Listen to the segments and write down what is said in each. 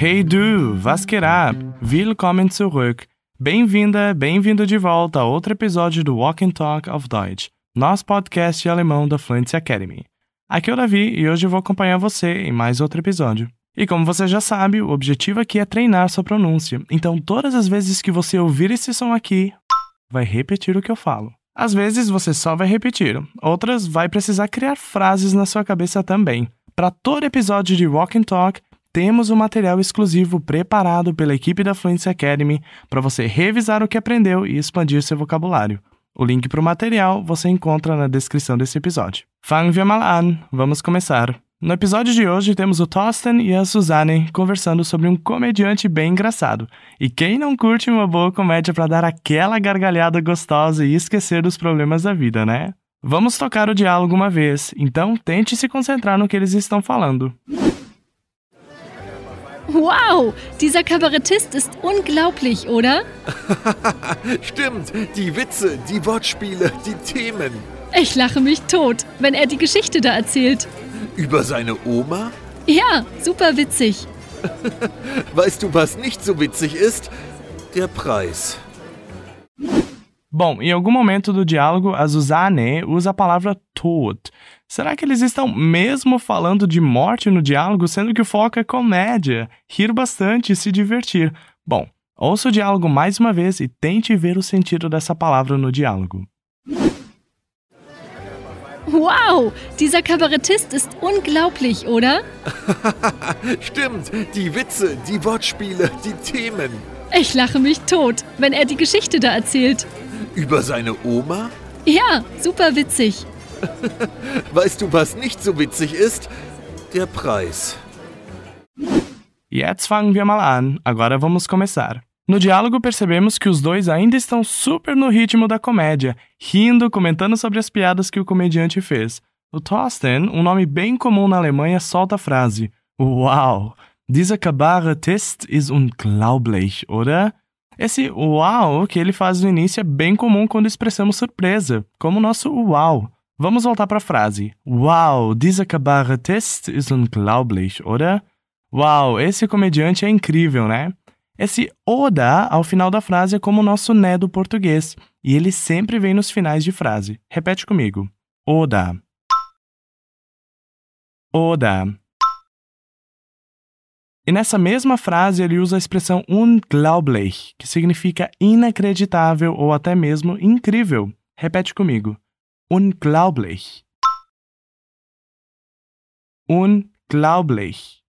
Hey du, was geht ab? Willkommen zurück. Bem-vinda, bem-vindo de volta a outro episódio do Walk and Talk of Deutsch, nosso podcast de alemão da Fluency Academy. Aqui é o Davi e hoje eu vou acompanhar você em mais outro episódio. E como você já sabe, o objetivo aqui é treinar sua pronúncia. Então, todas as vezes que você ouvir esse som aqui, vai repetir o que eu falo. Às vezes você só vai repetir, outras vai precisar criar frases na sua cabeça também. Para todo episódio de Walk and Talk, temos um material exclusivo preparado pela equipe da Fluency Academy para você revisar o que aprendeu e expandir seu vocabulário. O link para o material você encontra na descrição desse episódio. Fangen wir mal an. Vamos começar. No episódio de hoje temos o Thorsten e a Suzanne conversando sobre um comediante bem engraçado. E quem não curte uma boa comédia para dar aquela gargalhada gostosa e esquecer dos problemas da vida, né? Vamos tocar o diálogo uma vez, então tente se concentrar no que eles estão falando. Wow, dieser Kabarettist ist unglaublich, oder? Stimmt, die Witze, die Wortspiele, die Themen. Ich lache mich tot, wenn er die Geschichte da erzählt. Über seine Oma? Ja, super witzig. Weißt du, was nicht so witzig ist? Der Preis. Bom, em algum momento do diálogo, a Suzanne usa a palavra tot. Será que eles estão mesmo falando de morte no diálogo, sendo que o foco é comédia, rir bastante e se divertir? Bom, ouça o diálogo mais uma vez e tente ver o sentido dessa palavra no diálogo. Wow, dieser Kabarettist ist unglaublich, oder? Stimmt, die Witze, die Wortspiele, die Themen. Ich lache mich tot, wenn er die Geschichte da erzählt. Über seine Oma? Ja, super witzig. Weißt du, was nicht so witzig ist? Der Preis. Jetzt fangen wir mal an. Agora vamos começar. No diálogo, percebemos que os dois ainda estão super no ritmo da comédia, rindo, comentando sobre as piadas que o comediante fez. O Thorsten, um nome bem comum na Alemanha, solta a frase: Uau, dieser Kabarettist ist unglaublich, oder? Esse uau que ele faz no início é bem comum quando expressamos surpresa, como o nosso uau. Vamos voltar para a frase. Uau, dieser Kabarettist ist unglaublich, oder? Uau, esse comediante é incrível, né? Esse oda ao final da frase é como o nosso né do português, e ele sempre vem nos finais de frase. Repete comigo. Oda. Oda. E nessa mesma frase ele usa a expressão unglaublich, que significa inacreditável ou até mesmo incrível. Repete comigo. Unglaublich. Unglaublich.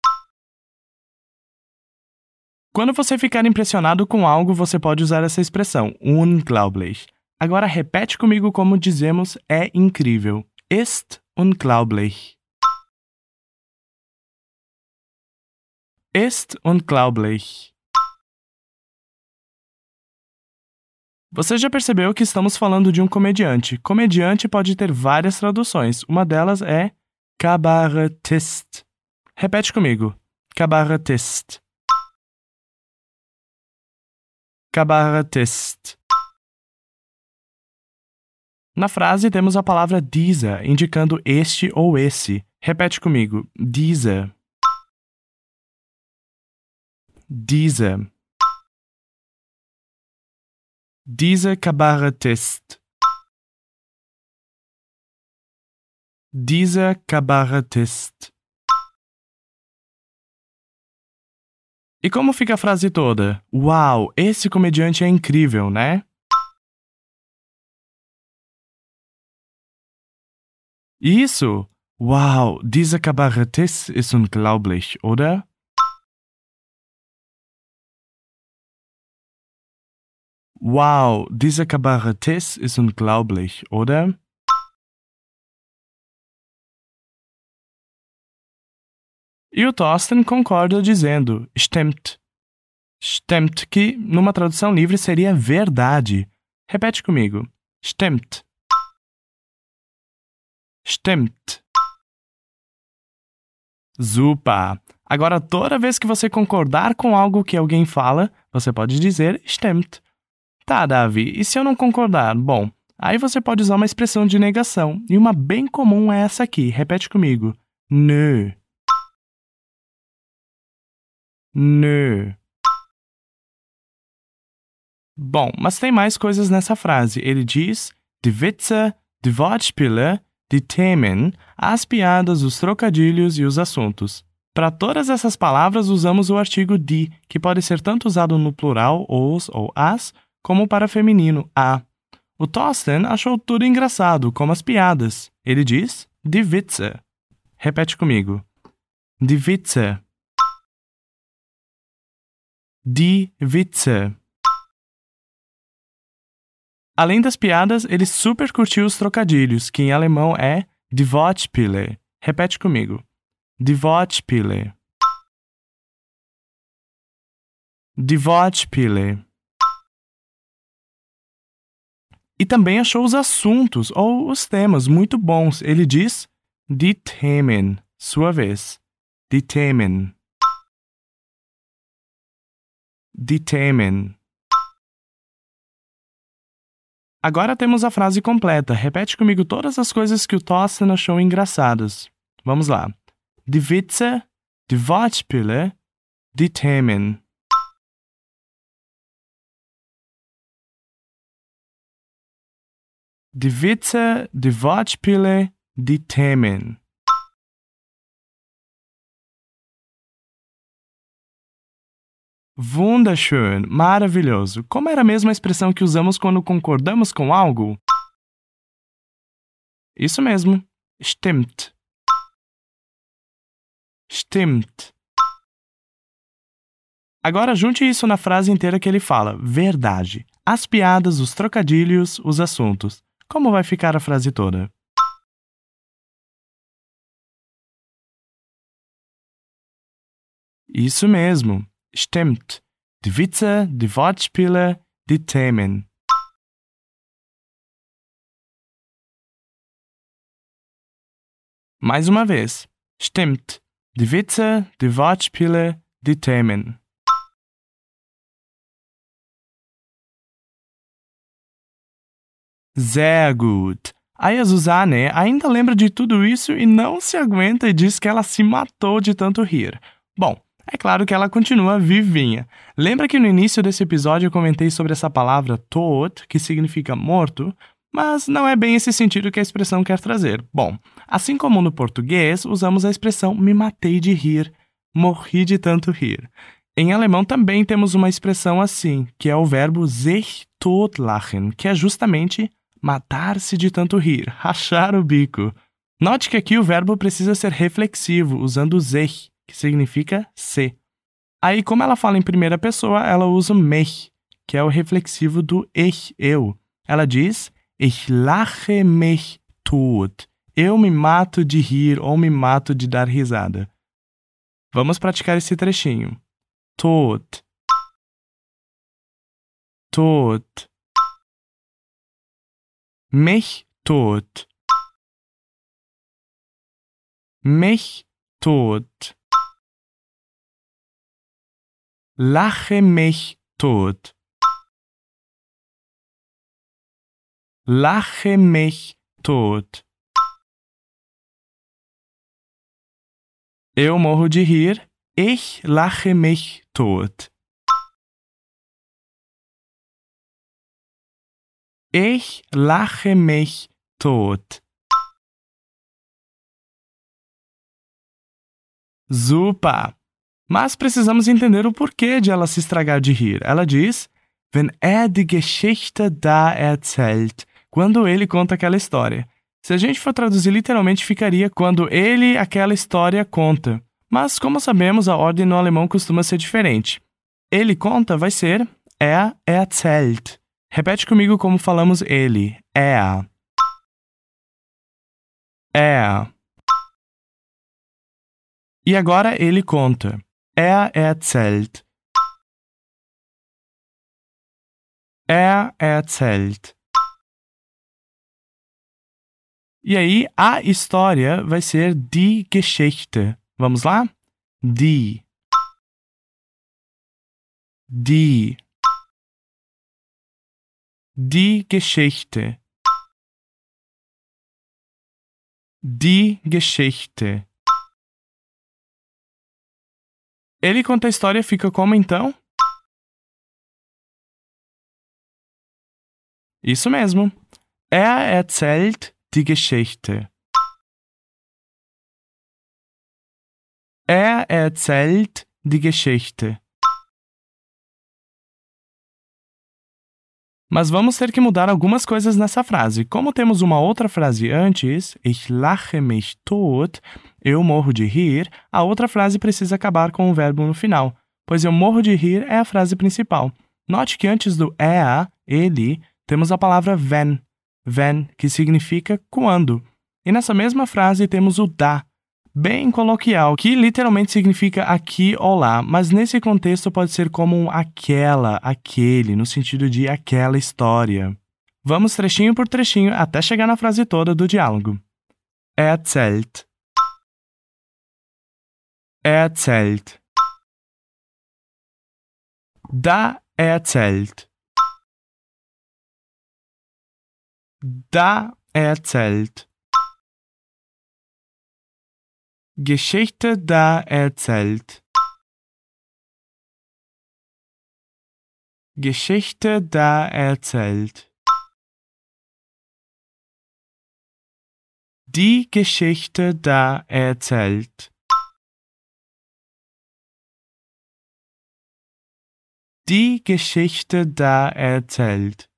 Quando você ficar impressionado com algo, você pode usar essa expressão, unglaublich. Agora repete comigo como dizemos é incrível. Ist unglaublich. Ist unglaublich. Você já percebeu que estamos falando de um comediante. Comediante pode ter várias traduções. Uma delas é cabaretist. Repete comigo. Cabaretist. Kabarettist. Na frase temos a palavra dieser, indicando este ou esse. Repete comigo. Dieser. Dieser. Dieser Kabarettist. Dieser Kabarettist. E como fica a frase toda? Uau, esse comediante é incrível, né? Isso! Wow, dieser Kabarettist ist unglaublich, oder? Wow, dieser Kabarettist ist unglaublich, oder? E o Thorsten concorda dizendo stimmt. Stimmt, que numa tradução livre seria verdade. Repete comigo. Stimmt. Stimmt. Super! Agora, toda vez que você concordar com algo que alguém fala, você pode dizer stimmt. Tá, Davi, e se eu não concordar? Bom, aí você pode usar uma expressão de negação, e uma bem comum é essa aqui. Repete comigo. Nö. Nö. Bom, mas tem mais coisas nessa frase. Ele diz: Die Witze, die Wortspiele, die Themen, as piadas, os trocadilhos e os assuntos. Para todas essas palavras usamos o artigo die, que pode ser tanto usado no plural, os ou as, como para feminino, a. O Thorsten achou tudo engraçado, como as piadas. Ele diz die Witze. Repete comigo. Die Witze. Die Witze. Além das piadas, ele super curtiu os trocadilhos, que em alemão é die Wortspiele. Repete comigo. Die Wortspiele. Die Wortspiele. E também achou os assuntos ou os temas muito bons. Ele diz die Themen, sua vez. Die Themen. Die Themen. Agora temos a frase completa. Repete comigo todas as coisas que o Thorsten achou engraçadas. Vamos lá. Die Witze, die Wortspiele, die Themen. Die Witze, die Wortspiele, die Themen. Wunderschön, maravilhoso. Como era a mesma expressão que usamos quando concordamos com algo? Isso mesmo. Stimmt. Stimmt. Agora junte isso na frase inteira que ele fala: verdade. As piadas, os trocadilhos, os assuntos. Como vai ficar a frase toda? Isso mesmo. Stimmt. Die Witze, die Wortspiele, die Themen. Mais uma vez. Stimmt. Die Witze, die Wortspiele, die Themen. Sehr gut. A Suzane ainda lembra de tudo isso e não se aguenta e diz que ela se matou de tanto rir. Bom, é claro que ela continua vivinha. Lembra que no início desse episódio eu comentei sobre essa palavra tot, que significa morto? Mas não é bem esse sentido que a expressão quer trazer. Bom, assim como no português, usamos a expressão me matei de rir, morri de tanto rir. Em alemão também temos uma expressão assim, que é o verbo sich totlachen, que é justamente matar-se de tanto rir, rachar o bico. Note que aqui o verbo precisa ser reflexivo, usando sich, que significa se. Aí, como ela fala em primeira pessoa, ela usa mich, que é o reflexivo do ich, eu. Ela diz: Ich lache mich tot. Eu me mato de rir ou me mato de dar risada. Vamos praticar esse trechinho. Tot. Tot. Mich tot. Mich tot. Lache mich tot. Lache mich tot. Eu morro de rir. Ich lache mich tot. Ich lache mich tot. Super! Mas precisamos entender o porquê de ela se estragar de rir. Ela diz: Wenn er die Geschichte da erzählt. Quando ele conta aquela história. Se a gente for traduzir literalmente, ficaria quando ele aquela história conta. Mas, como sabemos, a ordem no alemão costuma ser diferente. Ele conta vai ser er erzählt. Repete comigo como falamos ele. Er. Er. E agora ele conta. Er erzählt. Er erzählt. E aí, a história vai ser die Geschichte. Vamos lá? Die. Die. Die Geschichte. Die Geschichte. Ele conta a história fica como então? Isso mesmo. Er erzählt die Geschichte. Er erzählt die Geschichte. Mas vamos ter que mudar algumas coisas nessa frase. Como temos uma outra frase antes, ich lache mich tot, eu morro de rir, a outra frase precisa acabar com o verbo no final, pois eu morro de rir é a frase principal. Note que antes do er, ele, temos a palavra wenn, wenn, que significa quando. E nessa mesma frase temos o da, bem coloquial, que literalmente significa aqui ou lá, mas nesse contexto pode ser como um aquela, aquele, no sentido de aquela história. Vamos trechinho por trechinho até chegar na frase toda do diálogo. Erzählt. Erzählt. Da erzählt. Da erzählt. Geschichte da erzählt. Geschichte da erzählt. Die Geschichte da erzählt. Die Geschichte da erzählt.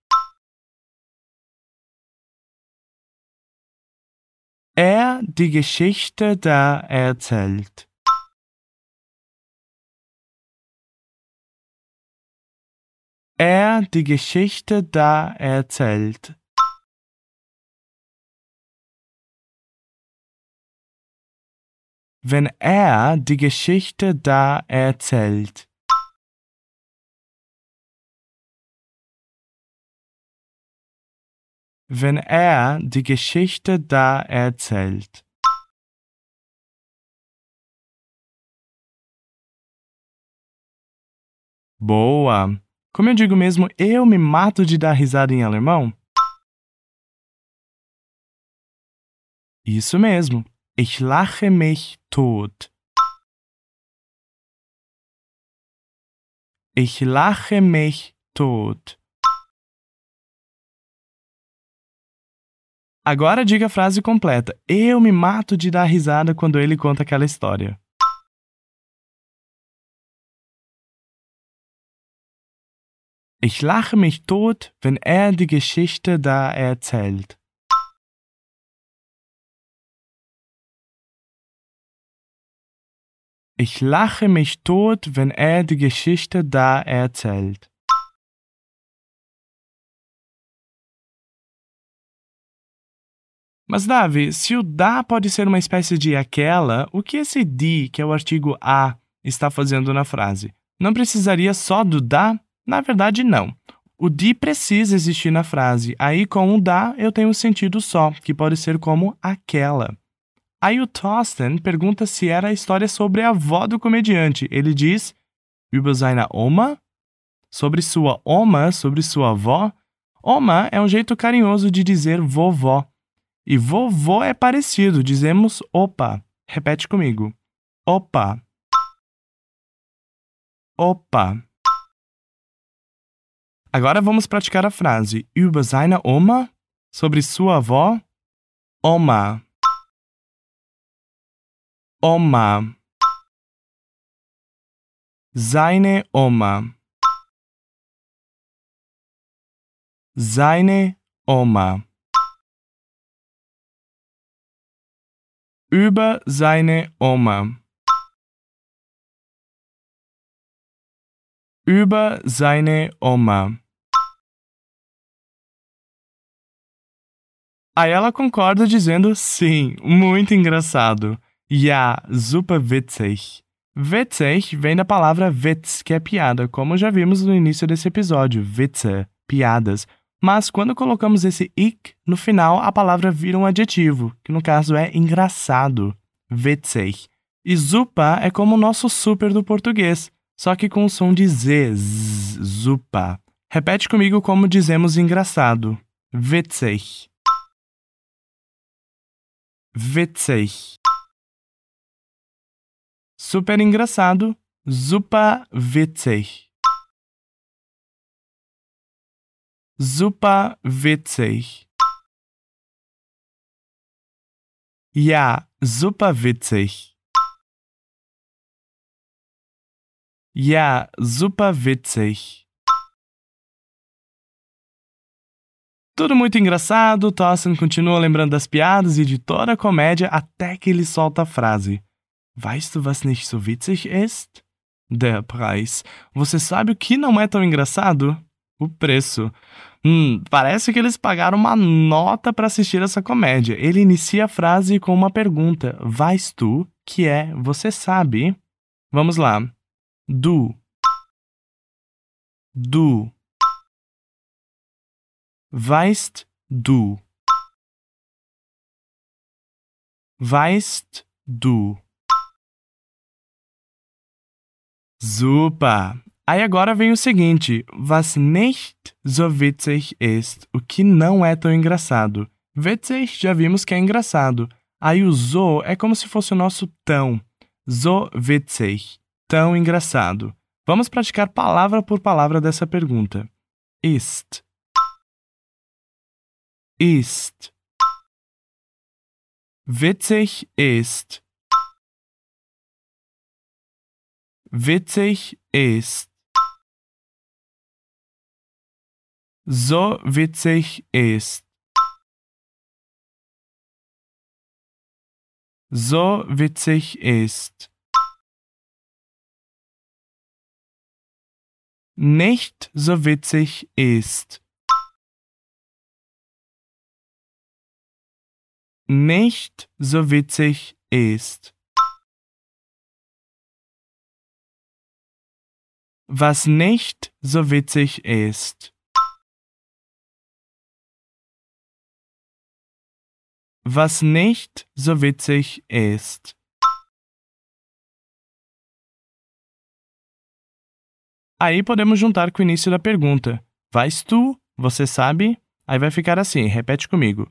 Er die Geschichte da erzählt. Er die Geschichte da erzählt. Wenn er die Geschichte da erzählt. Wenn er die Geschichte da erzählt. Boa! Como eu digo mesmo, eu me mato de dar risada em alemão? Isso mesmo. Ich lache mich tot. Ich lache mich tot. Agora diga a frase completa. Eu me mato de dar risada quando ele conta aquela história. Ich lache mich tot, wenn er die Geschichte da erzählt. Ich lache mich tot, wenn er die Geschichte da erzählt. Mas, Davi, se o da pode ser uma espécie de aquela, o que esse de, que é o artigo a, está fazendo na frase? Não precisaria só do da? Na verdade, não. O de precisa existir na frase. Aí, com o da, eu tenho um sentido só, que pode ser como aquela. Aí o Thorsten pergunta se era a história sobre a avó do comediante. Ele diz: Über seine Oma? Sobre sua oma, sobre sua avó? Oma é um jeito carinhoso de dizer vovó. E vovô é parecido, dizemos opa. Repete comigo. Opa. Opa. Agora vamos praticar a frase über seine Oma, sobre sua avó. Oma. Oma. Seine Oma. Seine Oma. Über seine Oma. Über seine Oma. Aí ela concorda dizendo sim, muito engraçado. Ja, super witzig. Witzig vem da palavra Witz, que é piada, como já vimos no início desse episódio. Witze, piadas. Mas quando colocamos esse ik no final, a palavra vira um adjetivo, que no caso é engraçado, witzig. E zupa é como o nosso super do português, só que com o som de z, zupa. Repete comigo como dizemos engraçado. Witzig. Witzig. Super engraçado, super witzig. Super witzig. Ja, super witzig. Ja, super witzig. Tudo muito engraçado, Thorsten continua lembrando das piadas e de toda a comédia até que ele solta a frase. Weißt du, was nicht so witzig ist? Der Preis. Você sabe o que não é tão engraçado? O preço. Hum, parece que eles pagaram uma nota para assistir essa comédia. Ele inicia a frase com uma pergunta. Weißt du, que é você sabe? Vamos lá. Du. Du. Weißt du? Weißt du? Super! Aí agora vem o seguinte: was nicht so witzig ist, o que não é tão engraçado. Witzig já vimos que é engraçado. Aí o so é como se fosse o nosso tão. So witzig, tão engraçado. Vamos praticar palavra por palavra dessa pergunta. Ist ist. Witzig ist. Witzig ist. So witzig ist. So witzig ist. Nicht so witzig ist. nicht so witzig ist. Was nicht so witzig ist. Was nicht so witzig ist. Aí podemos juntar com o início da pergunta. Vais tu? Você sabe? Aí vai ficar assim, repete comigo.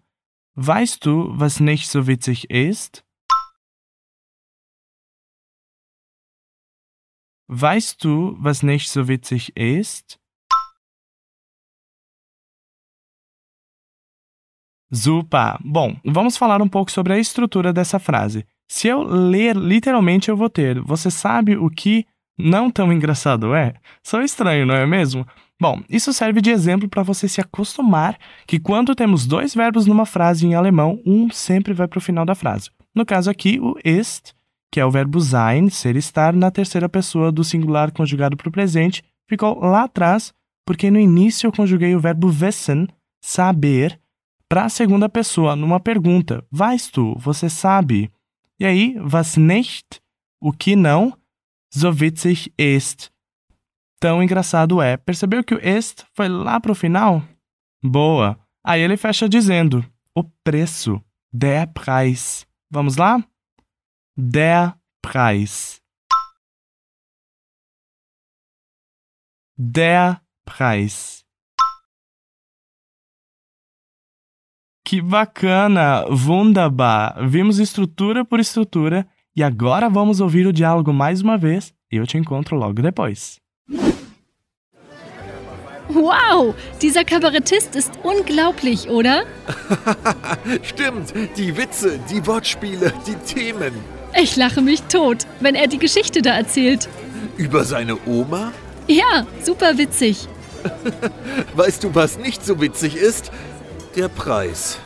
Weißt du, was nicht so witzig ist? Weißt du, was nicht so witzig ist? Super! Bom, vamos falar um pouco sobre a estrutura dessa frase. Se eu ler literalmente, eu vou ter: Você sabe o que não tão engraçado é? Sou estranho, não é mesmo? Bom, isso serve de exemplo para você se acostumar que quando temos dois verbos numa frase em alemão, um sempre vai para o final da frase. No caso aqui, o ist, que é o verbo sein, ser estar, na terceira pessoa do singular conjugado para o presente, ficou lá atrás, porque no início eu conjuguei o verbo wissen, saber, para a segunda pessoa, numa pergunta. Weißt du? Você sabe? E aí, was nicht, o que não, so witzig ist, tão engraçado é. Percebeu que o est foi lá pro final? Boa! Aí ele fecha dizendo: o preço, der Preis. Vamos lá? Der Preis. Der Preis. Que bacana! Wunderbar! Vimos estrutura por estrutura e agora vamos ouvir o diálogo mais uma vez e eu te encontro logo depois. Wow, dieser Kabarettist ist unglaublich, oder? Stimmt, die Witze, die Wortspiele, die Themen. Ich lache mich tot, wenn er die Geschichte da erzählt. Über seine Oma? Ja, super witzig. weißt du, was nicht so witzig ist? Der Preis.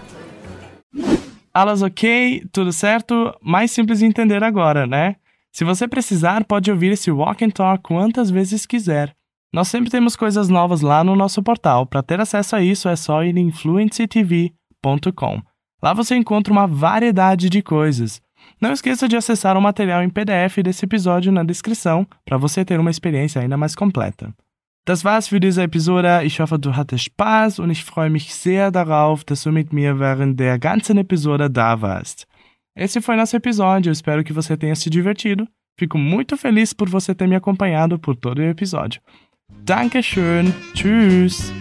Alles ok, tudo certo? Mais simples de entender agora, né? Se você precisar, pode ouvir esse Walk and Talk quantas vezes quiser. Nós sempre temos coisas novas lá no nosso portal. Para ter acesso a isso é só ir em fluencytv.com. Lá você encontra uma variedade de coisas. Não esqueça de acessar o material em PDF desse episódio na descrição para você ter uma experiência ainda mais completa. Das war's für diese Episode. Ich hoffe, du hattest Spaß und ich freue mich sehr darauf, dass du mit mir während der ganzen Episode da warst. Esse foi nosso episódio. Eu espero que você tenha se divertido. Fico muito feliz por você ter me acompanhado por todo o episódio. Dankeschön. Tschüss.